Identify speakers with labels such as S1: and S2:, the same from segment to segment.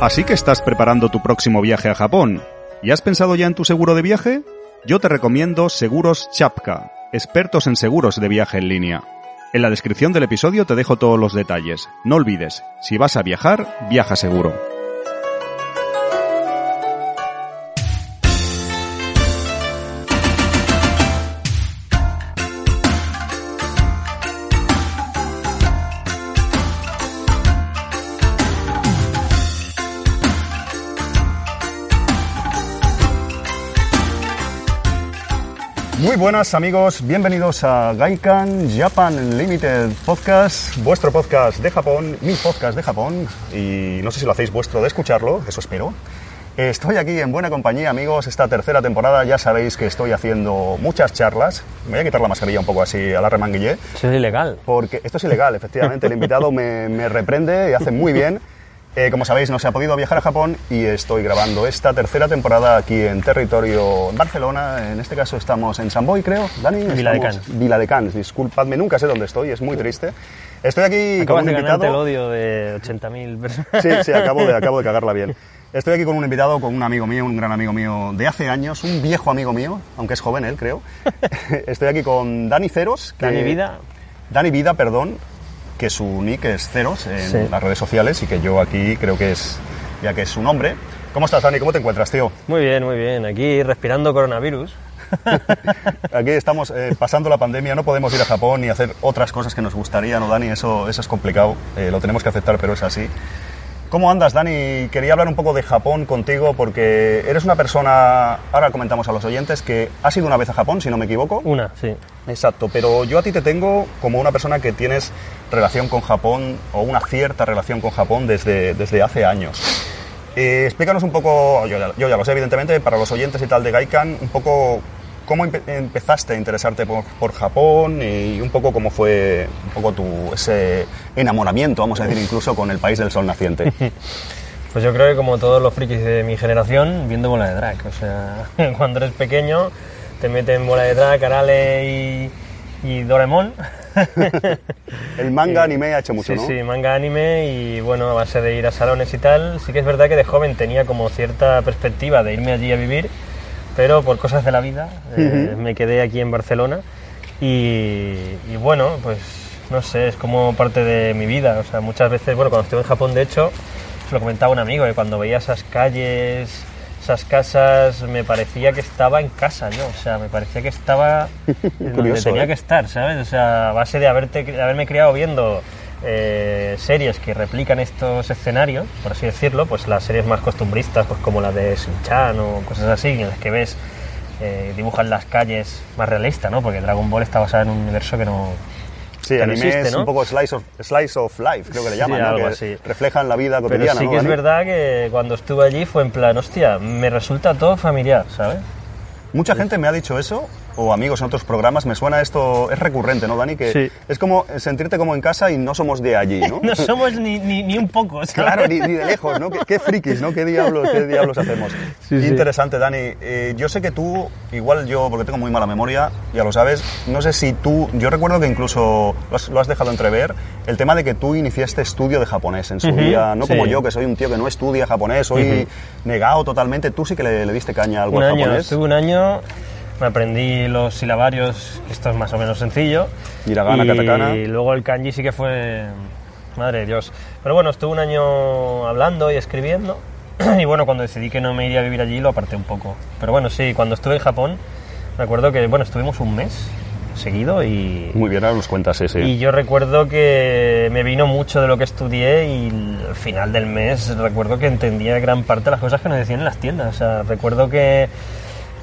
S1: Así que estás preparando tu próximo viaje a Japón. ¿Y has pensado ya en tu seguro de viaje? Yo te recomiendo Seguros Chapka, expertos en seguros de viaje en línea. En la descripción del episodio te dejo todos los detalles. No olvides, si vas a viajar, viaja seguro. Muy buenas amigos, bienvenidos a Gaikan Japan Limited Podcast, vuestro podcast de Japón, mi podcast de Japón, y no sé si lo hacéis vuestro de escucharlo, eso espero. Estoy aquí en buena compañía, amigos, esta tercera temporada ya sabéis que estoy haciendo muchas charlas. Me voy a quitar la mascarilla un poco así a la remanguillé.
S2: Eso es ilegal.
S1: Porque esto es ilegal, efectivamente. El invitado me, me reprende y hace muy bien. Eh, como sabéis, no se ha podido viajar a Japón y estoy grabando esta tercera temporada aquí en territorio en Barcelona. En este caso estamos en San Boy, creo. Dani,
S2: Vila de Cans.
S1: Vila de Cans, disculpadme, nunca sé dónde estoy, es muy triste. Estoy aquí
S2: Acabas
S1: con un
S2: de ganarte el
S1: invitado.
S2: odio de 80.000 personas.
S1: Sí, sí, acabo de, acabo de cagarla bien. Estoy aquí con un invitado, con un amigo mío, un gran amigo mío de hace años, un viejo amigo mío, aunque es joven él, creo. Estoy aquí con Dani Ceros. que-
S2: Dani Vida,
S1: Dani Vida, perdón, que su nick es Ceros en
S2: Sí.
S1: las redes sociales y que yo aquí creo que es, ya que es su nombre. ¿Cómo estás, Dani? ¿Cómo te encuentras, tío?
S2: muy bien, muy bien. Aquí respirando coronavirus.
S1: Aquí estamos eh, pasando la pandemia, no podemos ir a Japón ni hacer otras cosas que nos gustaría, ¿no, Dani? Eso, eso es complicado, eh, lo tenemos que aceptar, pero es así. ¿Cómo andas, Dani? Quería hablar un poco de Japón contigo porque eres una persona, ahora comentamos a los oyentes, que has ido una vez a Japón, si no me equivoco.
S2: Una, sí.
S1: Exacto, pero yo a ti te tengo como una persona que tienes relación con Japón o una cierta relación con Japón desde, desde hace años. Eh, explícanos un poco, yo ya, yo ya lo sé evidentemente, para los oyentes y tal de Gaikan, un poco cómo empe- empezaste a interesarte por, por Japón y un poco cómo fue un poco tu ese enamoramiento, vamos a decir incluso, con el país del sol naciente.
S2: Pues yo creo que como todos los frikis de mi generación, viendo bola de drag. O sea, cuando eres pequeño, te meten bola de drag, Arale y, y Doraemon.
S1: El manga anime ha hecho mucho,
S2: sí,
S1: ¿no?
S2: sí, manga anime y bueno, a base de ir a salones y tal. Sí que es verdad que de joven tenía como cierta perspectiva de irme allí a vivir, pero por cosas de la vida eh, me quedé aquí en Barcelona y, y bueno, pues no sé, es como parte de mi vida. O sea, muchas veces, bueno, cuando estuve en Japón, de hecho, se lo comentaba un amigo, que cuando veía esas calles, esas casas, me parecía que estaba en casa yo, o sea, me parecía que estaba donde tenía
S1: ¿eh?
S2: que estar, ¿sabes? O sea, a base de, haberte, de haberme criado viendo eh, series que replican estos escenarios, por así decirlo, pues las series más costumbristas, pues como la de Shin-Chan o cosas así, en las que ves, eh, dibujan las calles más realistas, ¿no? Porque Dragon Ball está basada en un universo que no...
S1: Sí, anime
S2: existe,
S1: es
S2: ¿no?
S1: un poco slice of, slice of life, creo que le
S2: Sí,
S1: llaman, ¿no?
S2: algo
S1: que
S2: así.
S1: reflejan la vida
S2: Pero
S1: cotidiana.
S2: sí
S1: ¿no,
S2: que es verdad que cuando estuve allí fue en plan, hostia, me resulta todo familiar, ¿sabes?
S1: Mucha gente me ha dicho eso, o amigos en otros programas, me suena esto, es recurrente, ¿no, Dani? Que
S2: Sí.
S1: es como sentirte como en casa y no somos de allí, ¿no?
S2: No somos ni, ni, ni un poco, ¿sabes?
S1: Claro, ni, ni de lejos, ¿no? ¿Qué, qué frikis, ¿no? ¿Qué diablos, qué diablos hacemos?
S2: Sí, sí.
S1: Interesante, Dani. Eh, yo sé que tú, igual yo, porque tengo muy mala memoria, ya lo sabes, no sé si tú, yo recuerdo que incluso lo has, lo has dejado entrever, el tema de que tú iniciaste estudio de japonés en su
S2: Ujú,
S1: día, no como yo, que soy un tío que no estudia japonés, soy negado totalmente, tú sí que le, le diste caña a algo
S2: un año,
S1: japonés.
S2: estuve un año, me aprendí los silabarios, esto es más o menos sencillo.
S1: Hiragana,
S2: y
S1: katakana.
S2: luego el kanji sí que fue, madre de Dios. Pero bueno, estuve un año hablando y escribiendo. Y bueno, cuando decidí que no me iría a vivir allí lo aparté un poco. Pero bueno, sí, cuando estuve en Japón, me acuerdo que, bueno, estuvimos un mes seguido y,
S1: Muy bien, ahora nos cuentas ese.
S2: y yo recuerdo que me vino mucho de lo que estudié y al final del mes recuerdo que entendía gran parte de las cosas que nos decían en las tiendas. O sea, recuerdo que,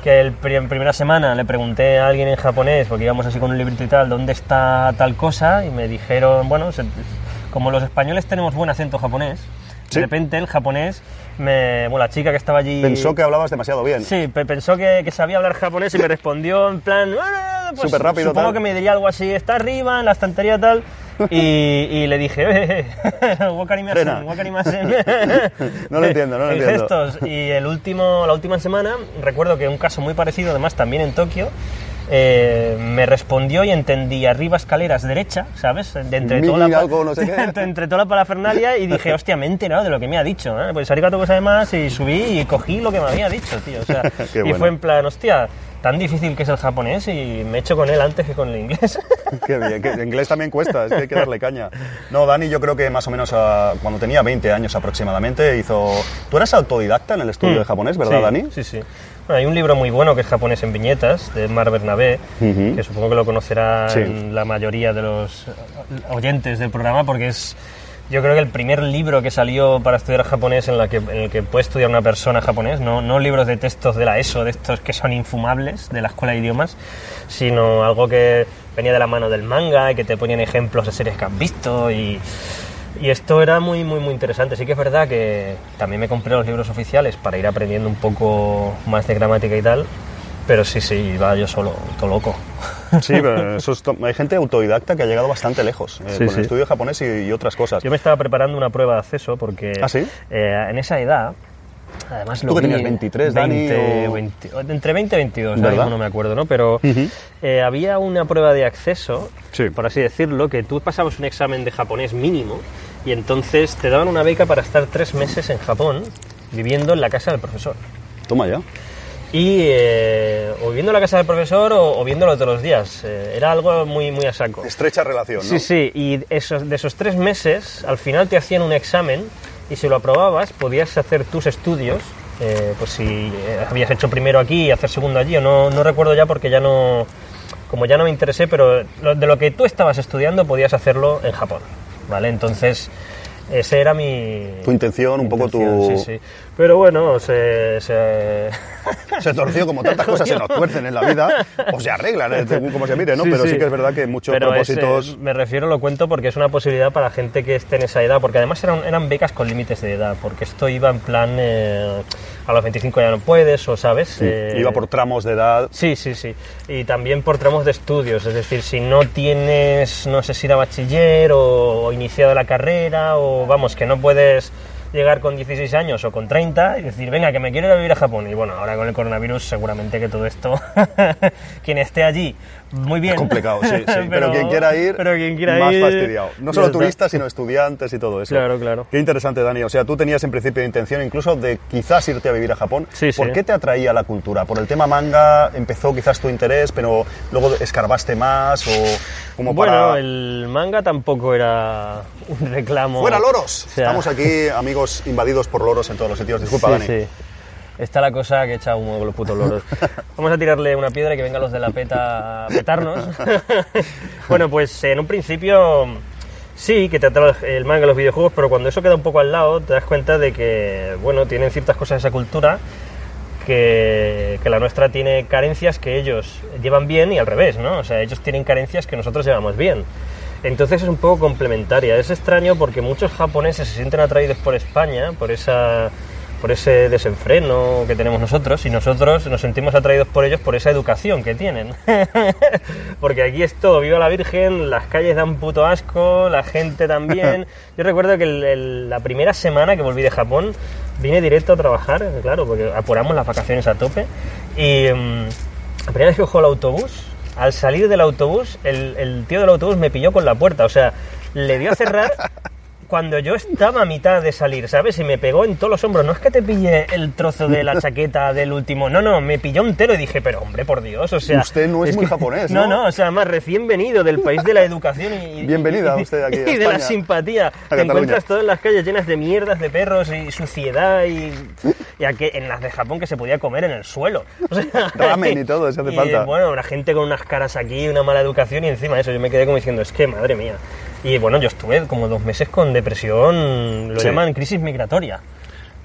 S2: que el, en primera semana le pregunté a alguien en japonés, porque íbamos así con un librito y tal, dónde está tal cosa, y me dijeron, bueno, se- como los españoles tenemos buen acento japonés,
S1: Sí.
S2: De repente el japonés, me, bueno, la chica que estaba allí...
S1: Pensó que hablabas demasiado bien.
S2: Sí, pe- pensó que, que sabía hablar japonés y me respondió en plan... "Ah, pues
S1: Súper rápido,
S2: Supongo
S1: tal.
S2: que me diría algo así, está arriba, en la estantería tal... Y, y le dije, eh,
S1: Frena.
S2: wakarimasen, wakarimasen.
S1: No lo entiendo, no lo
S2: En
S1: entiendo.
S2: gestos. Y el último, la última semana, recuerdo que un caso muy parecido, además también en Tokio, eh, me respondió y entendí arriba escaleras derecha, ¿sabes? De entre, toda la,
S1: algo, no sé
S2: entre, entre toda la parafernalia y dije, hostia, me he enterado de lo que me ha dicho. ¿eh? Pues arigato además y subí y cogí lo que me había dicho, tío. O sea, y
S1: bueno.
S2: fue en plan, hostia, tan difícil que es el japonés y me he hecho con él antes que con el inglés.
S1: Qué bien, que en inglés también cuesta, es que hay que darle caña. No, Dani, yo creo que más o menos ah, cuando tenía 20 años aproximadamente hizo... Tú eras autodidacta en el estudio de japonés, ¿verdad,
S2: Mm. Sí,
S1: Dani?
S2: Sí, sí. Hay un libro muy bueno que es Japonés en viñetas, de Mar Bernabé, que supongo que lo conocerá
S1: Sí.
S2: la mayoría de los oyentes del programa, porque es, yo creo que el primer libro que salió para estudiar japonés en, la que, en el que puede estudiar una persona japonés, no, no libros de textos de la ESO, de estos que son infumables, de la Escuela de Idiomas, sino algo que venía de la mano del manga y que te ponían ejemplos de series que has visto y... Y esto era muy, muy, muy interesante. Sí que es verdad que también me compré los libros oficiales para ir aprendiendo un poco más de gramática y tal. Pero sí, sí, iba yo solo, todo loco.
S1: Sí, pero eso es hay gente autodidacta que ha llegado bastante lejos eh,
S2: Sí,
S1: con
S2: sí.
S1: el estudio japonés y, y otras cosas.
S2: Yo me estaba preparando una prueba de acceso porque
S1: ¿Ah, sí?
S2: eh, en esa edad, además
S1: ¿Tú
S2: lo
S1: que
S2: vi-
S1: tenías 23, Dani,
S2: 20,
S1: o-
S2: 20, entre 20 y 22, ahora
S1: ¿Verdad?
S2: no me acuerdo, ¿no? Pero
S1: Ujú.
S2: eh, había una prueba de acceso,
S1: Sí.
S2: por así decirlo, que tú pasabas un examen de japonés mínimo y entonces te daban una beca para estar tres meses en Japón viviendo en la casa del profesor.
S1: Toma ya.
S2: Y eh, o viviendo en la casa del profesor o, o viéndolo todos los días. Eh, era algo muy, muy a saco.
S1: Estrecha relación, ¿no?
S2: Sí, sí, y esos, de esos tres meses, al final te hacían un examen y si lo aprobabas podías hacer tus estudios, eh, pues si eh, habías hecho primero aquí y hacer segundo allí, o no, no recuerdo ya porque ya no, como ya no me interesé, pero de lo que tú estabas estudiando podías hacerlo en Japón, ¿vale? Entonces, ese era mi...
S1: Tu intención, un poco tu...
S2: Sí, sí. Pero bueno, se... se-
S1: Se torció como tantas cosas se nos tuercen en la vida, o se arreglan, eh, según como se mire, ¿no?
S2: Sí,
S1: Pero sí.
S2: sí.
S1: que es verdad que muchos
S2: Pero es,
S1: propósitos...
S2: eh, me refiero, lo cuento porque es una posibilidad para gente que esté en esa edad, porque además eran, eran becas con límites de edad, porque esto iba en plan, eh, a los 25 ya no puedes, o sabes. Eh,
S1: Iba por tramos de edad.
S2: Sí, sí, sí. Y también por tramos de estudios, es decir, si no tienes, no sé si era bachiller o, o iniciado la carrera, o vamos, que no puedes llegar con 16 años o con 30 y decir, venga, que me quiero ir a vivir a Japón. Y bueno, ahora con el coronavirus seguramente que todo esto, quien esté allí, muy bien.
S1: Es complicado, sí, sí. Pero, quien quiera ir,
S2: pero quien quiera
S1: más
S2: ir,
S1: fastidiado. No solo turistas, sino estudiantes y todo eso.
S2: Claro, claro.
S1: Qué interesante, Dani. O sea, tú tenías en principio intención incluso de quizás irte a vivir a Japón.
S2: Sí,
S1: ¿Por
S2: sí.
S1: qué te atraía la cultura? ¿Por el tema manga empezó quizás tu interés, pero luego escarbaste más o como
S2: Bueno,
S1: para...
S2: el manga tampoco era un reclamo.
S1: ¡Fuera loros!
S2: O sea,
S1: Estamos aquí, amigos invadidos por loros en todos los sitios. Disculpa,
S2: sí,
S1: Dani.
S2: Está la cosa que echa humo con los putos loros. Vamos a tirarle una piedra y que vengan los de la peta a petarnos. bueno, pues en un principio sí, que te atrae el manga los videojuegos, pero cuando eso queda un poco al lado, te das cuenta de que, bueno, tienen ciertas cosas de esa cultura que, que la nuestra tiene carencias que ellos llevan bien y al revés, ¿no? O sea, ellos tienen carencias que nosotros llevamos bien. Entonces es un poco complementaria. Es extraño porque muchos japoneses se sienten atraídos por España, por esa por ese desenfreno que tenemos nosotros y nosotros nos sentimos atraídos por ellos por esa educación que tienen. Porque aquí es todo, viva la Virgen, las calles dan puto asco, la gente también. Yo recuerdo que el- el- la primera semana que volví de Japón vine directo a trabajar, claro, porque apuramos las vacaciones a tope. Y mm, la primera vez que cojo el autobús, al salir del autobús, el, el tío del autobús me pilló con la puerta, o sea, le dio a cerrar cuando yo estaba a mitad de salir, ¿sabes? Y me pegó en todos los hombros. No es que te pille el trozo de la chaqueta del último. No, no, me pilló entero y dije, pero hombre, por Dios, o sea.
S1: Usted no es muy japonés, ¿no?
S2: No, no, o sea, más recién venido del país de la educación y.
S1: Bienvenida
S2: y-
S1: usted aquí a
S2: Y de la simpatía. Te encuentras todo en las calles llenas de mierdas, de perros y suciedad y. y aquí, en las de Japón que se podía comer en el suelo. O sea,
S1: Ramen y todo, si hace
S2: y,
S1: falta.
S2: Bueno, la gente con unas caras aquí, una mala educación y encima eso yo me quedé como diciendo, es que madre mía. Y bueno, yo estuve como dos meses con depresión, lo
S1: Sí.
S2: llaman crisis migratoria.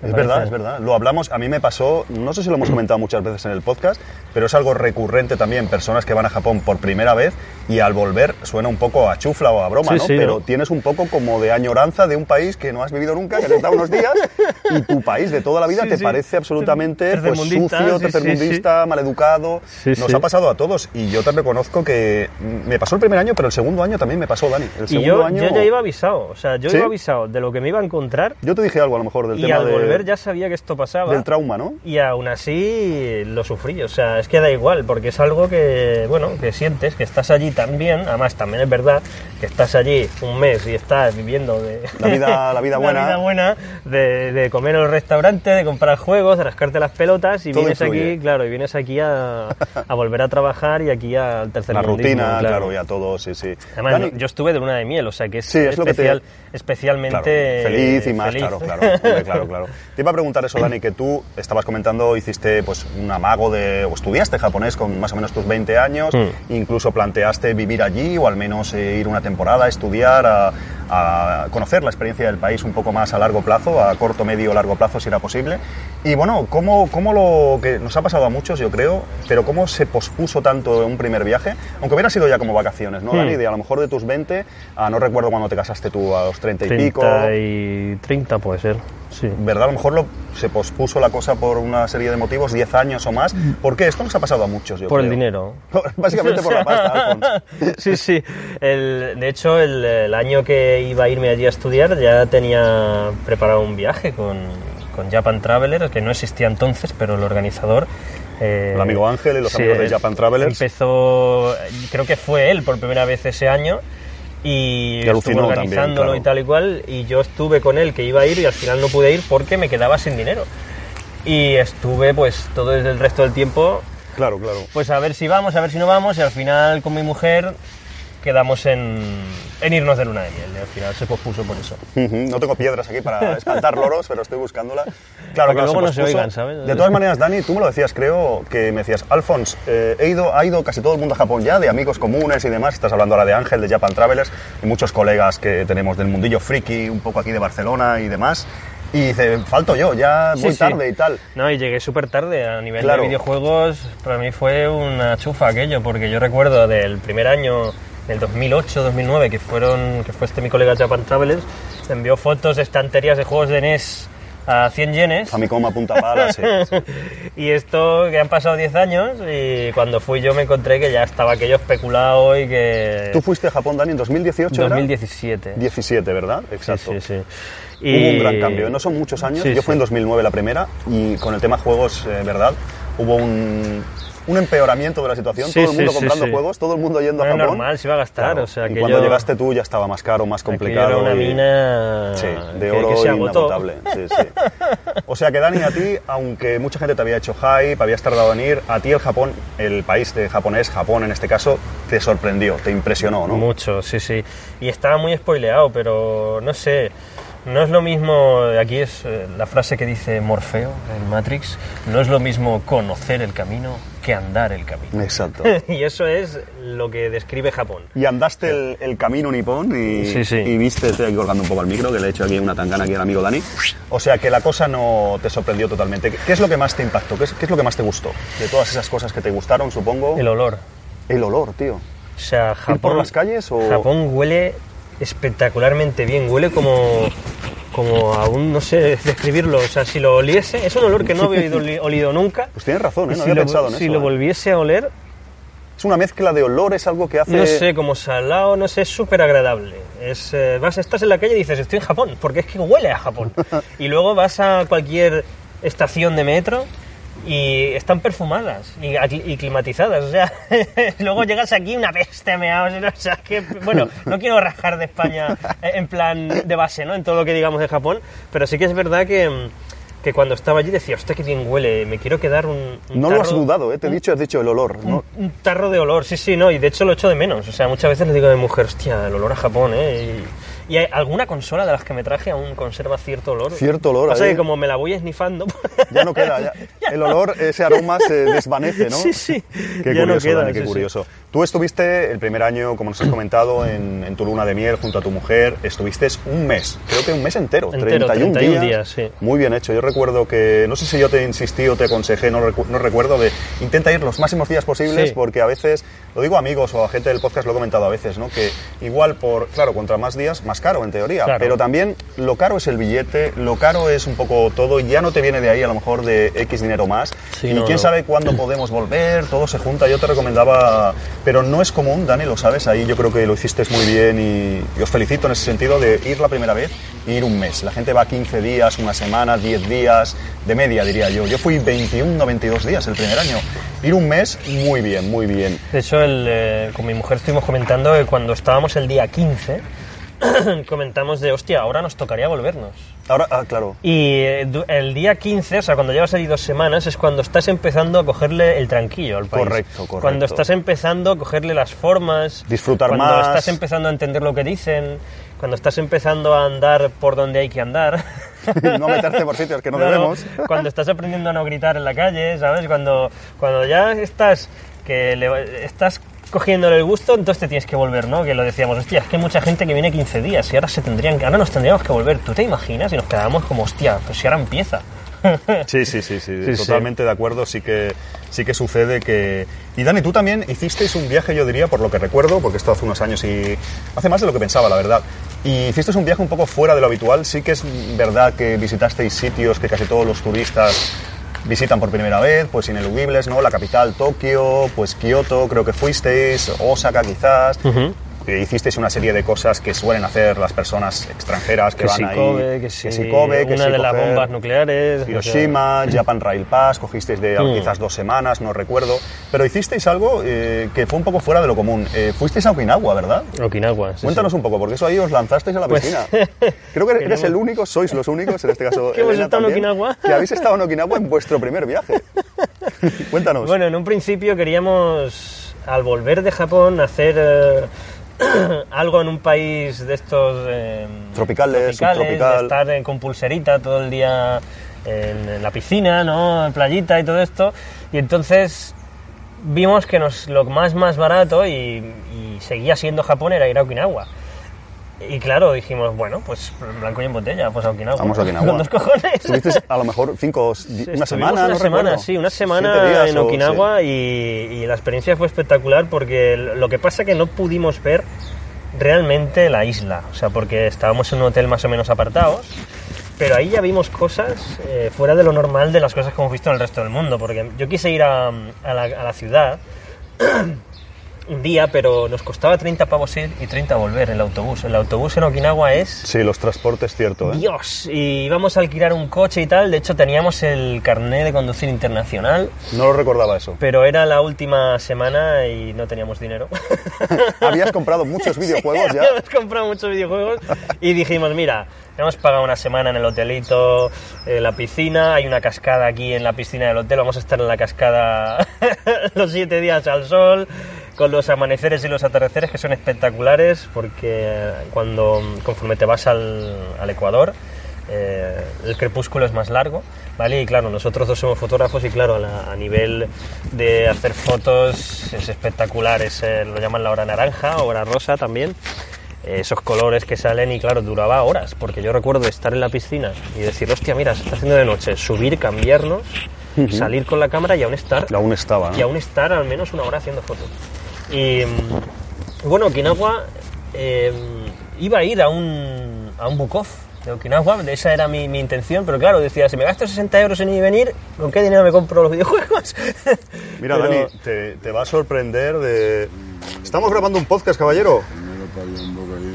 S1: Es verdad,
S2: parece.
S1: es verdad. Lo hablamos, a mí me pasó, no sé si lo hemos comentado muchas veces en el podcast, pero es algo recurrente también, personas que van a Japón por primera vez y al volver suena un poco a chufla o a broma,
S2: Sí,
S1: ¿no?
S2: sí,
S1: pero
S2: ¿no?
S1: tienes un poco como de añoranza de un país que no has vivido nunca, que has estado unos días y tu país de toda la vida
S2: Sí,
S1: te parece absolutamente pues, sucio, tercermundista, maleducado. Nos ha pasado a todos y yo te reconozco que me pasó el primer año, pero el segundo año también me pasó, Dani. El
S2: Y
S1: segundo
S2: yo,
S1: año...
S2: yo ya iba avisado, o sea, yo iba avisado de lo que me iba a encontrar
S1: Yo te dije algo a lo mejor del
S2: y
S1: tema de-
S2: volver ya sabía que esto pasaba.
S1: del trauma, ¿no?
S2: Y aún así lo sufrí, o sea, es que da igual, porque es algo que, bueno, que sientes, que estás allí también, además también es verdad que estás allí un mes y estás viviendo de...
S1: La vida- la vida buena.
S2: vida buena, de, de comer en los restaurantes, de comprar juegos, de rascarte las pelotas y
S1: Todo
S2: vienes
S1: influye.
S2: aquí, claro, y vienes aquí a, a volver a trabajar y aquí al tercer
S1: La rutina, claro, ya todo, sí, sí.
S2: Además,
S1: Dani,
S2: yo estuve de luna de miel, o sea que es,
S1: Sí, es lo que te-
S2: especial,
S1: Claro,
S2: especialmente
S1: feliz y más,
S2: feliz.
S1: claro, claro, hombre, claro, claro. Te iba a preguntar eso, Dani, que tú estabas comentando, hiciste pues un amago de, o estudiaste japonés con más o menos tus 20 años,
S2: Mm.
S1: incluso planteaste vivir allí o al menos eh, ir una temporada a estudiar, a, a conocer la experiencia del país un poco más a largo plazo, a corto, medio, largo plazo si era posible. Y bueno, ¿cómo, cómo lo que nos ha pasado a muchos, yo creo, pero cómo se pospuso tanto un primer viaje? Aunque hubiera sido ya como vacaciones, ¿no,
S2: Mm.
S1: Dani? De a lo mejor de tus 20, a no recuerdo cuando te casaste tú, a los 30 y
S2: 30
S1: pico.
S2: y 30 puede ser, sí.
S1: ¿Verdad? A lo mejor lo- se pospuso la cosa por una serie de motivos, 10 años o más. ¿Por qué? Esto nos ha pasado a muchos, yo
S2: Por el
S1: creo.
S2: dinero.
S1: Básicamente por la pasta, Alfons.
S2: sí, sí. El- de hecho, el, el año que iba a irme allí a estudiar ya tenía preparado un viaje con, con Japan Traveler, que no existía entonces, pero el organizador... eh,
S1: El amigo Ángel y los amigos de
S2: él
S1: Japan Travelers.
S2: Empezó, creo que fue él por primera vez ese año y, estuvo
S1: también,
S2: organizándolo
S1: claro.
S2: y tal y cual y yo estuve con él que iba a ir y al final no pude ir porque me quedaba sin dinero y estuve pues todo el resto del tiempo
S1: Claro, claro.
S2: pues a ver si vamos, a ver si no vamos, y al final con mi mujer quedamos en, en irnos de luna de miel, y al final se pospuso por eso.
S1: Ujú, No tengo piedras aquí para espantar loros, pero estoy buscándola. Claro,
S2: que luego no se oigan, ¿sabes?
S1: De todas maneras, Dani, tú me lo decías, creo que me decías, Alfons, eh, he ido, ha ido casi todo el mundo a Japón ya, de amigos comunes y demás. Estás hablando ahora de Ángel, de Japan Travelers, y muchos colegas que tenemos del mundillo friki, un poco aquí de Barcelona y demás. Y dice, falto yo, ya
S2: Sí,
S1: voy
S2: sí.
S1: tarde y tal.
S2: No, y llegué súper tarde, a nivel
S1: Claro.
S2: de videojuegos, para mí fue una chufa aquello, porque yo recuerdo del primer año, del 2008-2009, que, fueron, que fue este mi colega Japan Travelers, envió fotos de estanterías de juegos de NES a 100 yenes.
S1: Famicom a punta pala, sí. sí.
S2: Y esto que han pasado 10 años y cuando fui yo me encontré que ya estaba aquello especulado y que...
S1: Tú fuiste a Japón, Dani, en 2018, ¿era?
S2: 2017.
S1: 17, ¿verdad?
S2: Sí,
S1: Exacto.
S2: sí, sí.
S1: Hubo un gran cambio, no son muchos años,
S2: Sí,
S1: yo fui en
S2: sí.
S1: 2009 la primera y con el tema juegos, eh, ¿verdad? Hubo un, un empeoramiento de la situación,
S2: Sí,
S1: todo el mundo
S2: sí,
S1: comprando
S2: sí.
S1: juegos, todo el mundo yendo
S2: No
S1: a Japón.
S2: normal, se iba a gastar,
S1: Claro,
S2: o sea,
S1: y
S2: que
S1: cuando
S2: yo-
S1: llegaste tú ya estaba más caro, más complicado.
S2: Era una
S1: y-
S2: mina
S1: de
S2: que-
S1: oro
S2: que agotó.
S1: inagotable. O sea que Dani, a ti, aunque mucha gente te había hecho hype, habías tardado en ir, a ti el Japón, el país de japonés, Japón en este caso, te sorprendió, te impresionó, ¿no?
S2: Mucho, sí, sí. Y estaba muy spoileado, pero no sé. No es lo mismo, aquí es eh, la frase que dice Morfeo en Matrix, no es lo mismo conocer el camino que andar el camino.
S1: Exacto.
S2: y eso es lo que describe Japón.
S1: Y andaste el, el camino nipón y,
S2: Sí, sí.
S1: y viste, estoy aquí colgando un poco el micro, que le he hecho aquí una tangana aquí al amigo Dani. O sea que la cosa no te sorprendió totalmente. ¿Qué es lo que más te impactó? ¿Qué es, qué es lo que más te gustó? De todas esas cosas que te gustaron, supongo.
S2: El olor.
S1: El olor, tío.
S2: O sea, Japón.
S1: por las calles o-
S2: Japón huele espectacularmente bien. Huele como. Como aún no sé describirlo. O sea, si lo oliese. Es un olor que no había oído- oli- olido nunca.
S1: Pues tienes razón, ¿eh? No
S2: si
S1: había
S2: lo,
S1: pensado en
S2: si
S1: eso.
S2: lo
S1: ¿eh?
S2: volviese a oler,
S1: Es una mezcla de olores, algo que hace...
S2: no sé, como salado, no sé, es súper agradable. Es, eh, vas, estás en la calle y dices, estoy en Japón, porque es que huele a Japón. y luego vas a cualquier estación de metro y están perfumadas y, y climatizadas. O sea, luego llegas aquí una peste meados, o sea, que, bueno, no quiero rajar de España en plan de base, ¿no? En todo lo que digamos de Japón, pero sí que es verdad que, que cuando estaba allí decía, hostia, qué bien huele, me quiero quedar un... un
S1: No lo has
S2: tarro-
S1: dudado, ¿eh? Te he dicho, has dicho el olor, ¿no?
S2: un tarro de olor, sí, sí, no, y de hecho lo echo de menos. O sea, muchas veces le digo a mi mujer, hostia, el olor a Japón, ¿eh? Y, y hay alguna consola de las que me traje aún conserva cierto olor.
S1: Cierto olor
S2: Pasa
S1: ahí.
S2: que como me la voy esnifando,
S1: Ya no queda, ya. el olor, ese aroma se desvanece, ¿no?
S2: Sí, sí.
S1: Qué
S2: Ya no
S1: curioso,
S2: queda,
S1: Dani, qué
S2: sí, sí.
S1: Tú estuviste el primer año, como nos has comentado, en, en tu luna de miel junto a tu mujer. Estuviste un mes, creo que un mes entero,
S2: Entero,
S1: 31,
S2: 31
S1: días.
S2: días, sí.
S1: Muy bien hecho. Yo recuerdo que, no sé si yo te insistí o te aconsejé, no, recu- no recuerdo, de intenta ir los máximos días posibles
S2: Sí.
S1: porque a veces, lo digo a amigos o a gente del podcast, lo he comentado a veces, ¿no? Que igual por, claro, contra más días, más caro en teoría,
S2: Claro.
S1: pero también lo caro es el billete, lo caro es un poco todo y ya no te viene de ahí a lo mejor de X dinero más.
S2: Sí,
S1: y
S2: no,
S1: quién
S2: no.
S1: sabe cuándo podemos volver, todo se junta. Yo te recomendaba, pero no es común, Dani, lo sabes, ahí yo creo que lo hiciste muy bien y, y os felicito en ese sentido de ir la primera vez y ir un mes. La gente va 15 días, una semana, 10 días, de media diría yo. Yo fui 21 o 22 días el primer año. Ir un mes, muy bien, muy bien.
S2: De hecho, el, eh, con mi mujer estuvimos comentando que cuando estábamos el día 15, comentamos de, hostia, ahora nos tocaría volvernos.
S1: Ahora, ah, claro.
S2: Y eh, el día 15, o sea, cuando llevas ahí dos semanas, es cuando estás empezando a cogerle el tranquillo al país.
S1: Correcto, correcto.
S2: Cuando estás empezando a cogerle las formas.
S1: Disfrutar
S2: cuando
S1: más.
S2: estás empezando a entender lo que dicen. Cuando estás empezando a andar por donde hay que andar.
S1: no meterte por sitios que no
S2: Claro,
S1: debemos.
S2: Cuando estás aprendiendo a no gritar en la calle, ¿sabes? Cuando, cuando ya estás, que le- estás cogiéndole el gusto, entonces te tienes que volver, ¿no? Que lo decíamos, hostia, es que hay mucha gente que viene 15 días y ahora se tendrían que, ahora nos tendríamos que volver. ¿Tú te imaginas? Y nos quedamos como, hostia, pues si ahora empieza.
S1: Sí, sí, sí, sí,
S2: Sí, sí.
S1: totalmente de acuerdo. Sí que, sí que sucede que. Y Dani, tú también hicisteis un viaje, yo diría, por lo que recuerdo, porque esto hace unos años y hace más de lo que pensaba, la verdad. Y hicisteis un viaje un poco fuera de lo habitual. Sí que es verdad que visitasteis sitios que casi todos los turistas visitan por primera vez, pues ineludibles, ¿no? La capital, Tokio, pues Kioto, creo que fuisteis, Osaka quizás. Hicisteis una serie de cosas que suelen hacer las personas extranjeras que,
S2: Que
S1: van
S2: si
S1: ahí.
S2: Kobe, que si,
S1: si Kobe, que
S2: una
S1: si
S2: de las bombas nucleares.
S1: Hiroshima, Japan Rail Pass, cogisteis de
S2: Mm.
S1: quizás dos semanas, no recuerdo. Pero hicisteis algo eh, que fue un poco fuera de lo común. Eh, fuisteis a Okinawa, ¿verdad?
S2: Okinawa. sí,
S1: Cuéntanos
S2: sí.
S1: un poco, porque eso ahí os lanzasteis a la
S2: Pues-
S1: piscina. Creo que eres el único, sois los únicos, en este caso
S2: Que hemos estado en
S1: también,
S2: Okinawa.
S1: que habéis estado en Okinawa en vuestro primer viaje. Cuéntanos.
S2: Bueno, en un principio queríamos, al volver de Japón, hacer eh, algo en un país de estos... eh,
S1: Tropicales, subtropical.
S2: de estar eh, con pulserita todo el día en, en la piscina, ¿no? En playita y todo esto. Y entonces vimos que nos, lo más más barato y, y seguía siendo Japón era ir a Okinawa. Y claro, dijimos, bueno, pues blanco y en botella, pues a Okinawa.
S1: Vamos a Okinawa.
S2: Con dos cojones.
S1: Estuvisteis a lo mejor cinco, di- una semana,
S2: una
S1: no
S2: semana,
S1: recuerdo.
S2: sí, una semana en
S1: o-
S2: Okinawa
S1: sí.
S2: y, y la experiencia fue espectacular porque lo que pasa que no pudimos ver realmente la isla, o sea, porque estábamos en un hotel más o menos apartados, pero ahí ya vimos cosas eh, fuera de lo normal de las cosas que hemos visto en el resto del mundo, porque yo quise ir a, a la, a la ciudad un día, pero nos costaba 30 pavos ir y 30 volver el autobús. El autobús en Okinawa es
S1: Sí, los transportes, cierto. ¿eh?
S2: Dios, y íbamos a alquilar un coche y tal. De hecho, teníamos el carnet de conducir internacional,
S1: No lo recordaba eso.
S2: pero era la última semana y no teníamos dinero.
S1: Habías comprado muchos videojuegos ya.
S2: Habíamos comprado muchos videojuegos y dijimos, mira, hemos pagado una semana en el hotelito, en la piscina, hay una cascada aquí en la piscina del hotel, vamos a estar en la cascada los siete días al sol, con los amaneceres y los atardeceres que son espectaculares, porque cuando conforme te vas al, al Ecuador, eh, el crepúsculo es más largo, ¿vale? Y claro, nosotros dos somos fotógrafos y claro, a, la- a nivel de hacer fotos es espectacular, es, eh, lo llaman la hora naranja, hora rosa también, eh, esos colores que salen y claro, duraba horas, porque yo recuerdo estar en la piscina y decir, hostia, mira, se está haciendo de noche, subir, cambiarnos, salir con la cámara y aún estar
S1: Y aún estaba,
S2: y
S1: ¿no?
S2: aún estar al menos una hora haciendo fotos. Y mm, bueno, Okinawa eh, iba a ir a un, a un off de Okinawa, esa era mi, mi intención, pero claro, decía, si me gasto 60 euros en ir y venir, ¿con qué dinero me compro los videojuegos?
S1: Mira,
S2: Pero-
S1: Dani, te, te va a sorprender de... Estamos grabando un podcast, caballero.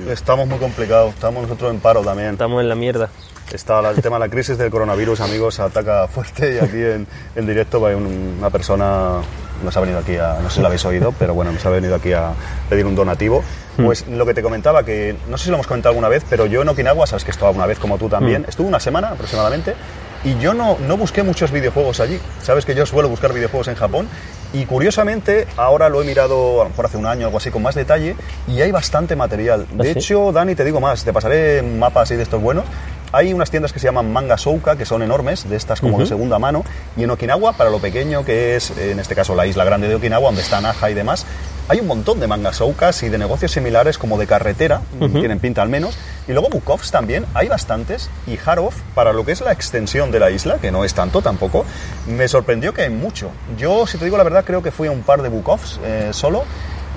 S1: Estamos muy complicados, estamos nosotros en paro también.
S2: Estamos en la mierda.
S1: Está el tema de la crisis del coronavirus, amigos, ataca fuerte y aquí en, en directo va un- una persona, nos ha venido aquí a, no sé si lo habéis oído, pero bueno, nos ha venido aquí a pedir un donativo. Pues lo que te comentaba, que no sé si lo hemos comentado alguna vez, pero yo en Okinawa, sabes que estaba una vez como tú también, estuve una semana aproximadamente y yo no, no busqué muchos videojuegos allí. Sabes que yo suelo buscar videojuegos en Japón y curiosamente ahora lo he mirado a lo mejor hace un año o algo así con más detalle y hay bastante material. De
S2: ¿Ah, sí?
S1: hecho, Dani, te digo más, te pasaré un mapa así de estos buenos. Hay unas tiendas que se llaman Manga Souka, que son enormes, de estas como de segunda mano, y en Okinawa, para lo pequeño que es, en este caso, la isla grande de Okinawa, donde está Naha y demás, hay un montón de mangas y de negocios similares como de carretera, tienen pinta al menos, y luego Bukovs también, hay bastantes, y Harov, para lo que es la extensión de la isla, que no es tanto tampoco, me sorprendió que hay mucho. Yo, si te digo la verdad, creo que fui a un par de Bukovs eh, solo,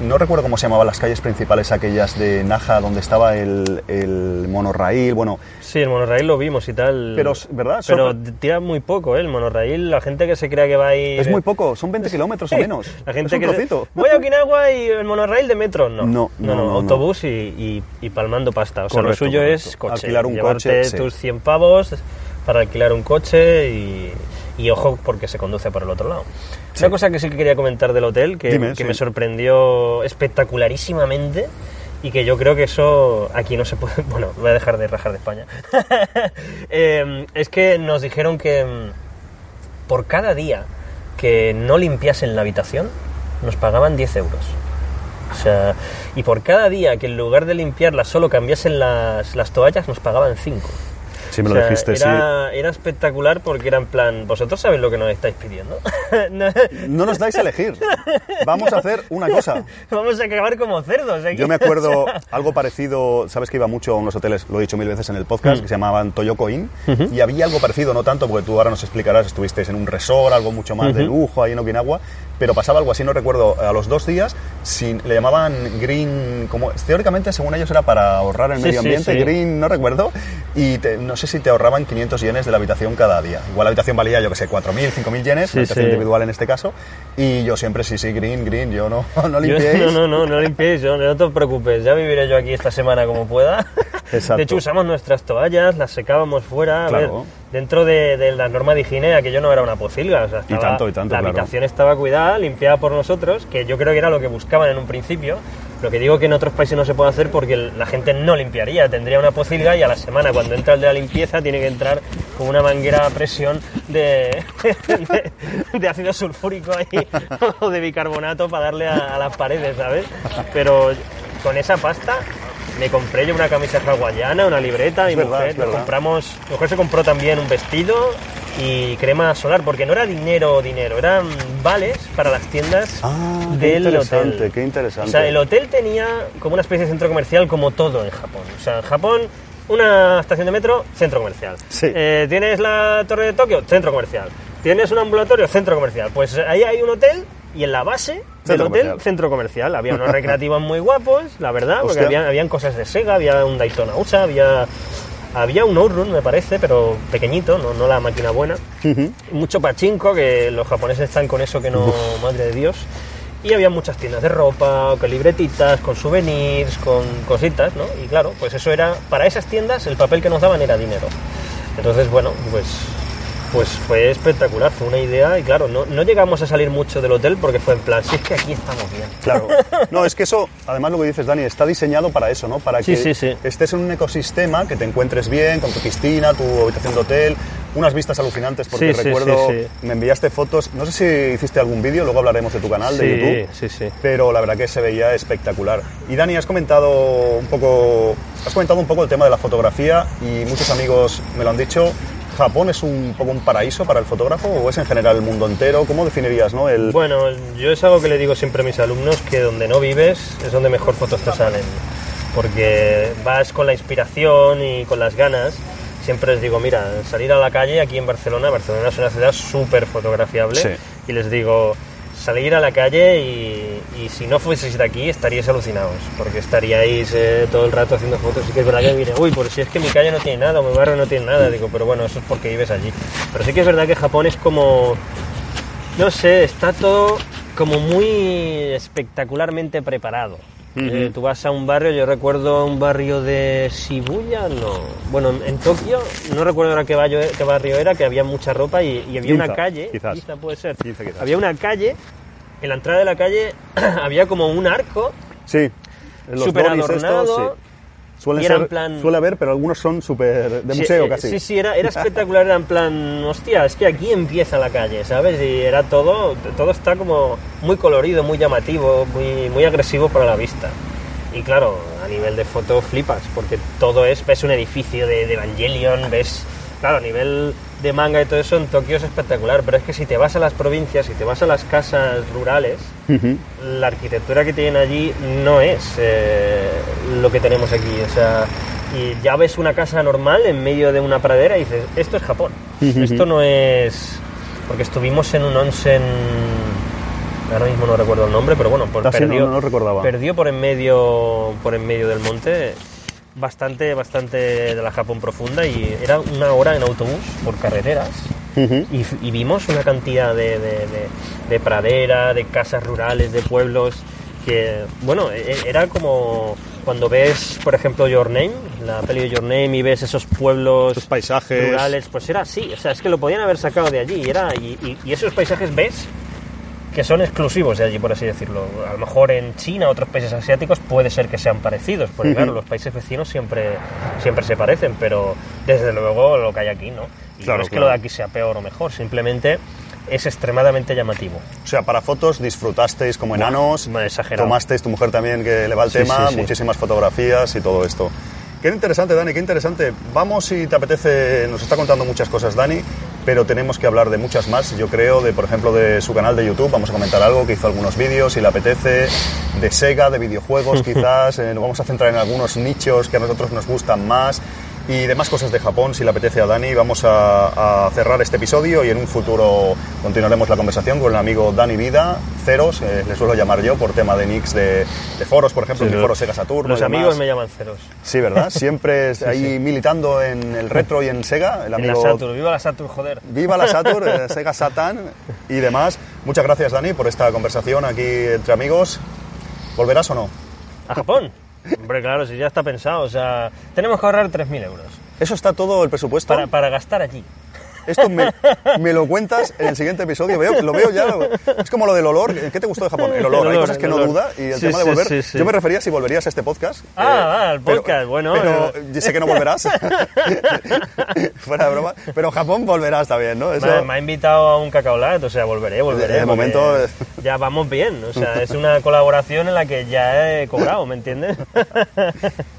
S1: no recuerdo cómo se llamaban las calles principales aquellas de Naja, donde estaba el, el monorraíl, bueno...
S2: Sí, el monorraíl lo vimos y tal.
S1: Pero, ¿verdad?
S2: Pero tira muy poco, ¿eh? El monorraíl, la gente que se crea que va a ir...
S1: Es muy poco, son 20 kilómetros o menos.
S2: La gente
S1: es
S2: que
S1: un
S2: se-
S1: trocito.
S2: Voy a Okinawa y el monorraíl de metro, no.
S1: No, no, no, no.
S2: autobús y, y- y palmando pasta. O sea,
S1: Correcto,
S2: lo suyo
S1: correcto.
S2: es coche.
S1: Alquilar un
S2: Llevarte
S1: coche, sí.
S2: tus 100 pavos para alquilar un coche y, y ojo porque se conduce por el otro lado. Una cosa que sí que quería comentar del hotel, que,
S1: Dime,
S2: que
S1: sí.
S2: me sorprendió espectacularísimamente y que yo creo que eso aquí no se puede... Bueno, voy a dejar de rajar de España. Eh, es que nos dijeron que mm, por cada día que no limpiasen la habitación, nos pagaban 10 euros. O sea, y por cada día que en lugar de limpiarla solo cambiasen las, las toallas, nos pagaban 5.
S1: Sí, me lo dijiste, sí.
S2: era, era espectacular porque era en plan, vosotros sabéis lo que nos estáis pidiendo. No-
S1: No nos dais a elegir. Vamos a hacer una cosa.
S2: Vamos a acabar como cerdos. aquí.
S1: Yo me acuerdo algo parecido, sabes que iba mucho a unos hoteles, lo he dicho mil veces en el podcast, que se llamaban Toyoko Inn, y había algo parecido, no tanto, porque tú ahora nos explicarás, estuvisteis en un resort, algo mucho más de lujo ahí en Okinawa, pero pasaba algo así, no recuerdo, a los dos días, sin, le llamaban green, como teóricamente según ellos era para ahorrar el
S2: Sí,
S1: medio
S2: sí,
S1: ambiente,
S2: sí.
S1: green, no recuerdo, y te- no sé si te ahorraban 500 yenes de la habitación cada día. Igual la habitación valía, yo que sé, 4.000, 5.000 yenes,
S2: Sí,
S1: la habitación
S2: sí.
S1: individual en este caso, y yo siempre sí, sí, green, green, yo no, no
S2: Yo-
S1: limpiéis.
S2: no, no, no, no limpiéis, no, no te preocupes, ya viviré yo aquí esta semana como pueda.
S1: Exacto.
S2: De hecho, usamos nuestras toallas, las secábamos fuera. A ver,
S1: Claro.
S2: dentro de, de la norma de higiene, aquello no era una pocilga. O sea, estaba-
S1: tanto, y tanto,
S2: La
S1: claro.
S2: habitación estaba cuidada, limpiada por nosotros, que yo creo que era lo que buscaban en un principio. Lo que digo que en otros países no se puede hacer porque la gente no limpiaría, tendría una pocilga y a la semana, cuando entra el de la limpieza, tiene que entrar con una manguera a presión de, de, de ácido sulfúrico ahí, o de bicarbonato para darle a, a las paredes, ¿sabes? Pero con esa pasta me compré yo una camisa hawaiana, una libreta,
S1: Es
S2: mi
S1: verdad,
S2: mujer, nos compramos, mi mujer se compró también un vestido y crema solar, porque no era dinero dinero, eran vales para las tiendas
S1: Ah, qué
S2: del
S1: interesante,
S2: hotel.
S1: qué interesante.
S2: O sea, el hotel tenía como una especie de centro comercial como todo en Japón. O sea, en Japón, una estación de metro, centro comercial.
S1: Sí.
S2: Eh, Tienes la torre de Tokio, centro comercial. Tienes un ambulatorio, centro comercial. Pues ahí hay un hotel y en la base del
S1: Centro
S2: hotel,
S1: comercial.
S2: centro comercial. Había unos recreativos muy guapos, la verdad, porque había, habían cosas de Sega, había un Daytona USA, había, había un Outrun, me parece, pero pequeñito, no, no la máquina buena. Mucho pachinko, que los japoneses están con eso que no, madre de Dios. Y había muchas tiendas de ropa, con libretitas, con souvenirs, con cositas, ¿no? Y claro, pues eso era, para esas tiendas el papel que nos daban era dinero. Entonces, bueno, pues, pues fue espectacular, fue una idea y claro, no, no llegamos a salir mucho del hotel porque fue en plan, si es que aquí estamos bien.
S1: Claro. No, es que eso, además lo que dices, Dani, está diseñado para eso, ¿no? Para que
S2: sí, sí.
S1: estés en un ecosistema, que te encuentres bien, con tu piscina, tu habitación de hotel, unas vistas alucinantes, porque recuerdo, me enviaste fotos, no sé si hiciste algún vídeo, luego hablaremos de tu canal de YouTube.
S2: sí, sí.
S1: Pero la verdad que se veía espectacular. Y Dani, has comentado un poco, has comentado un poco el tema de la fotografía y muchos amigos me lo han dicho. ¿Japón es un poco un paraíso para el fotógrafo o es en general el mundo entero? ¿Cómo definirías, no? El,
S2: Bueno, yo es algo que le digo siempre a mis alumnos, que donde no vives es donde mejor fotos te salen. Porque vas con la inspiración y con las ganas. Siempre les digo, mira, salir a la calle aquí en Barcelona, Barcelona es una ciudad súper fotografiable,
S1: Sí.
S2: y les digo, salir a la calle y, si no fueseis de aquí estaríais alucinados, porque estaríais eh, todo el rato haciendo fotos y que es verdad que diré, uy, pues si es que mi calle no tiene nada, o mi barrio no tiene nada, digo, pero bueno, eso es porque vives allí. Pero sí que es verdad que Japón es como, no sé, está todo como muy espectacularmente preparado. Eh, tú vas a un barrio, yo recuerdo un barrio de Shibuya, no. Bueno, en, en Tokio, no recuerdo ahora qué barrio, qué barrio era, que había mucha ropa y, y había
S1: Ginza,
S2: una calle.
S1: quizás.
S2: Ginza puede ser.
S1: Ginza, quizás.
S2: Había una calle, en la entrada de la calle había como un arco
S1: Sí.
S2: Súper
S1: estos,
S2: adornado.
S1: sí. Suelen
S2: y era
S1: ser,
S2: en plan-
S1: suele haber, pero algunos son súper de
S2: Sí,
S1: museo
S2: eh,
S1: casi.
S2: Sí, sí, era, era espectacular, era en plan, hostia, es que aquí empieza la calle, ¿sabes? Y era todo, todo está como muy colorido, muy llamativo, muy, muy agresivo para la vista. Y claro, a nivel de foto flipas, porque todo es, ves un edificio de, de Evangelion, ves, claro, a nivel de manga y todo eso en Tokio es espectacular, pero es que si te vas a las provincias, si te vas a las casas rurales, la arquitectura que tienen allí no es eh, lo que tenemos aquí, o sea, y ya ves una casa normal en medio de una pradera y dices, esto es Japón, esto no es... Porque estuvimos en un onsen, ahora mismo no recuerdo el nombre, pero bueno, pues
S1: Ah, no-
S2: perdió,
S1: no lo recordaba.
S2: perdió por en medio por en medio del monte bastante bastante de la Japón profunda y era una hora en autobús por carreteras
S1: Ujú.
S2: y, y vimos una cantidad de, de, de- de pradera, de casas rurales, de pueblos que, bueno, e- era como cuando ves, por ejemplo, Your Name, la peli de Your Name y ves esos pueblos
S1: Esos paisajes.
S2: rurales, pues era así, o sea, es que lo podían haber sacado de allí, era, y, y- y esos paisajes ves que son exclusivos de allí, por así decirlo. A lo mejor en China, otros países asiáticos, puede ser que sean parecidos, porque claro, los países vecinos siempre, siempre se parecen, pero desde luego lo que hay aquí, ¿no? Y
S1: Claro,
S2: no es que lo de aquí sea peor o mejor, simplemente es extremadamente llamativo.
S1: O sea, para fotos disfrutasteis como enanos,
S2: exagerado.
S1: tomasteis tu mujer también que le va el
S2: Sí,
S1: tema,
S2: sí, sí.
S1: muchísimas fotografías y todo esto. Qué interesante, Dani, qué interesante. Vamos, si te apetece, nos está contando muchas cosas, Dani, pero tenemos que hablar de muchas más. Yo creo, de por ejemplo, de su canal de YouTube, vamos a comentar algo, que hizo algunos vídeos, si le apetece, de Sega, de videojuegos quizás, eh, nos vamos a centrar en algunos nichos que a nosotros nos gustan más y demás cosas de Japón, si le apetece a Dani. Vamos a, a cerrar este episodio y en un futuro continuaremos la conversación con el amigo Dani Vida, Ceros, eh, le suelo llamar yo por tema de nicks de, de foros, por ejemplo,
S2: Sí,
S1: mi foro Sega Saturno.
S2: Los
S1: y demás.
S2: amigos me llaman ceros.
S1: Sí, ¿verdad? Siempre es ahí militando en el retro y en Sega, el
S2: En la
S1: amigo...
S2: Saturn, viva la Saturn, joder.
S1: Viva la Saturn, eh, Sega Satan y demás. Muchas gracias, Dani, por esta conversación aquí entre amigos. ¿Volverás o no?
S2: ¿A Japón? Hombre, claro, si ya está pensado, o sea, tenemos que ahorrar 3.000 euros
S1: Eso está todo el presupuesto.
S2: para, para gastar allí.
S1: Esto me, me lo cuentas en el siguiente episodio. Veo, lo veo ya. Es como lo del olor. ¿Qué te gustó de Japón? El olor.
S2: El
S1: Hay cosas que
S2: el
S1: no duda. Y el
S2: Sí,
S1: tema de volver.
S2: sí, sí.
S1: Yo me refería si volverías a este podcast.
S2: Ah,
S1: Eh,
S2: ah, al podcast, bueno,
S1: Pero
S2: eh.
S1: yo sé que no volverás. Fuera de broma. Pero Japón volverás también, ¿no? Eso-
S2: Me, me ha invitado a un cacaolat, o sea, volveré, volveré.
S1: De- momento, eh.
S2: Ya vamos bien, o sea, es una colaboración en la que ya he cobrado, ¿me entiendes?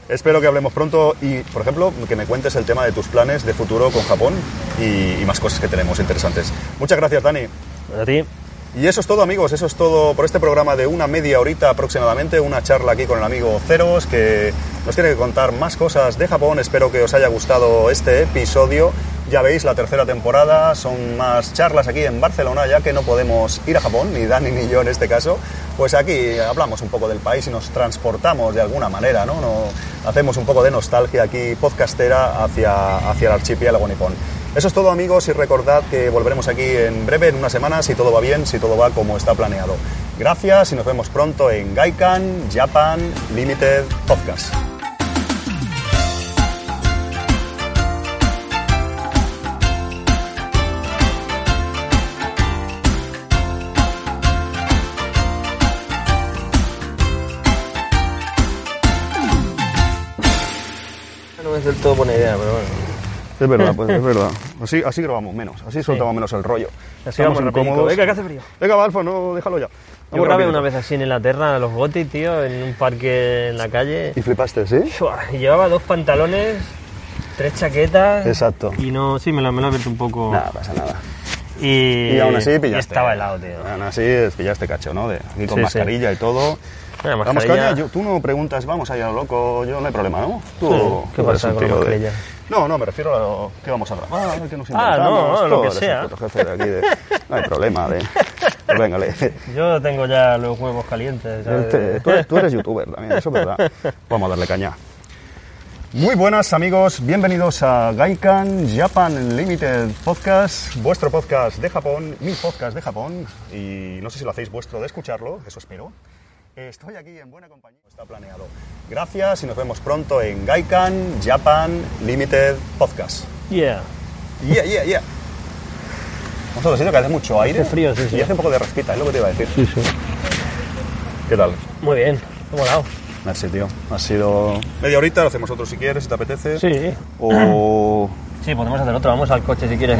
S1: Espero que hablemos pronto y, por ejemplo, que me cuentes el tema de tus planes de futuro con Japón y, y más cosas que tenemos interesantes. Muchas gracias, Dani.
S2: A ti.
S1: Y eso es todo, amigos. Eso es todo por este programa de una media horita aproximadamente. Una charla aquí con el amigo Ceros que nos tiene que contar más cosas de Japón. Espero que os haya gustado este episodio. Ya veis, la tercera temporada son más charlas aquí en Barcelona, ya que no podemos ir a Japón, ni Dani ni yo en este caso. Pues aquí hablamos un poco del país y nos transportamos de alguna manera, ¿no? No- hacemos un poco de nostalgia aquí podcastera hacia, hacia el archipiélago nipón. Eso es todo amigos y recordad que volveremos aquí en breve, en unas semanas, si todo va bien, si todo va como está planeado. Gracias y nos vemos pronto en Gaikan Japan Limited Podcast.
S2: No es del todo buena idea, pero bueno.
S1: Es verdad, pues es verdad. Así, así grabamos menos, así soltamos menos el rollo.
S2: Así
S1: Estamos incómodos.
S2: Venga, que hace frío.
S1: Venga, Balfo, no, déjalo ya.
S2: Yo grabé
S1: rapidito.
S2: una vez así en Inglaterra, a los Goti, tío, en un parque en la calle.
S1: Y flipaste, ¿sí?
S2: Y llevaba dos pantalones, tres chaquetas.
S1: Exacto.
S2: Y no, sí, me lo, me abierto un poco.
S1: Nada, pasa nada.
S2: Y,
S1: Y aún así pillaste.
S2: estaba helado, tío.
S1: Aún así pillaste cacho, ¿no? De, aquí con
S2: Sí,
S1: mascarilla y todo.
S2: La mascarilla-
S1: yo- tú no preguntas, vamos allá loco, yo no hay problema, ¿no? Tú,
S2: ¿qué
S1: tú eres
S2: pasa
S1: un
S2: con la
S1: de-
S2: mascarilla?
S1: No, no, me refiero a lo que vamos a grabar, a que nos
S2: Ah,
S1: inventamos.
S2: no, lo que sea.
S1: jefe de aquí, de- no hay problema, de... Pues venga, le-
S2: Yo tengo ya los huevos calientes.
S1: Este, tú, eres, tú eres youtuber también, eso es verdad. Vamos a darle caña. Muy buenas amigos, bienvenidos a Gaikan Japan Limited Podcast, vuestro podcast de Japón, mi podcast de Japón, y no sé si lo hacéis vuestro de escucharlo, eso espero. Estoy aquí en buena compañía, está planeado. Gracias y nos vemos pronto en Gaikan Japan Limited Podcast.
S2: Yeah.
S1: Yeah, yeah, yeah. Otro sitio que hace mucho aire
S2: Hace frío, sí, sí.
S1: y hace un poco de rasquita, es lo que te iba a decir.
S2: Sí, sí.
S1: ¿Qué tal?
S2: Muy bien, he molado.
S1: Merci, tío. Ha sido... Media horita, lo hacemos otro si quieres, si te apetece.
S2: Sí.
S1: O...
S2: Sí, podemos hacer otro. Vamos al coche si quieres.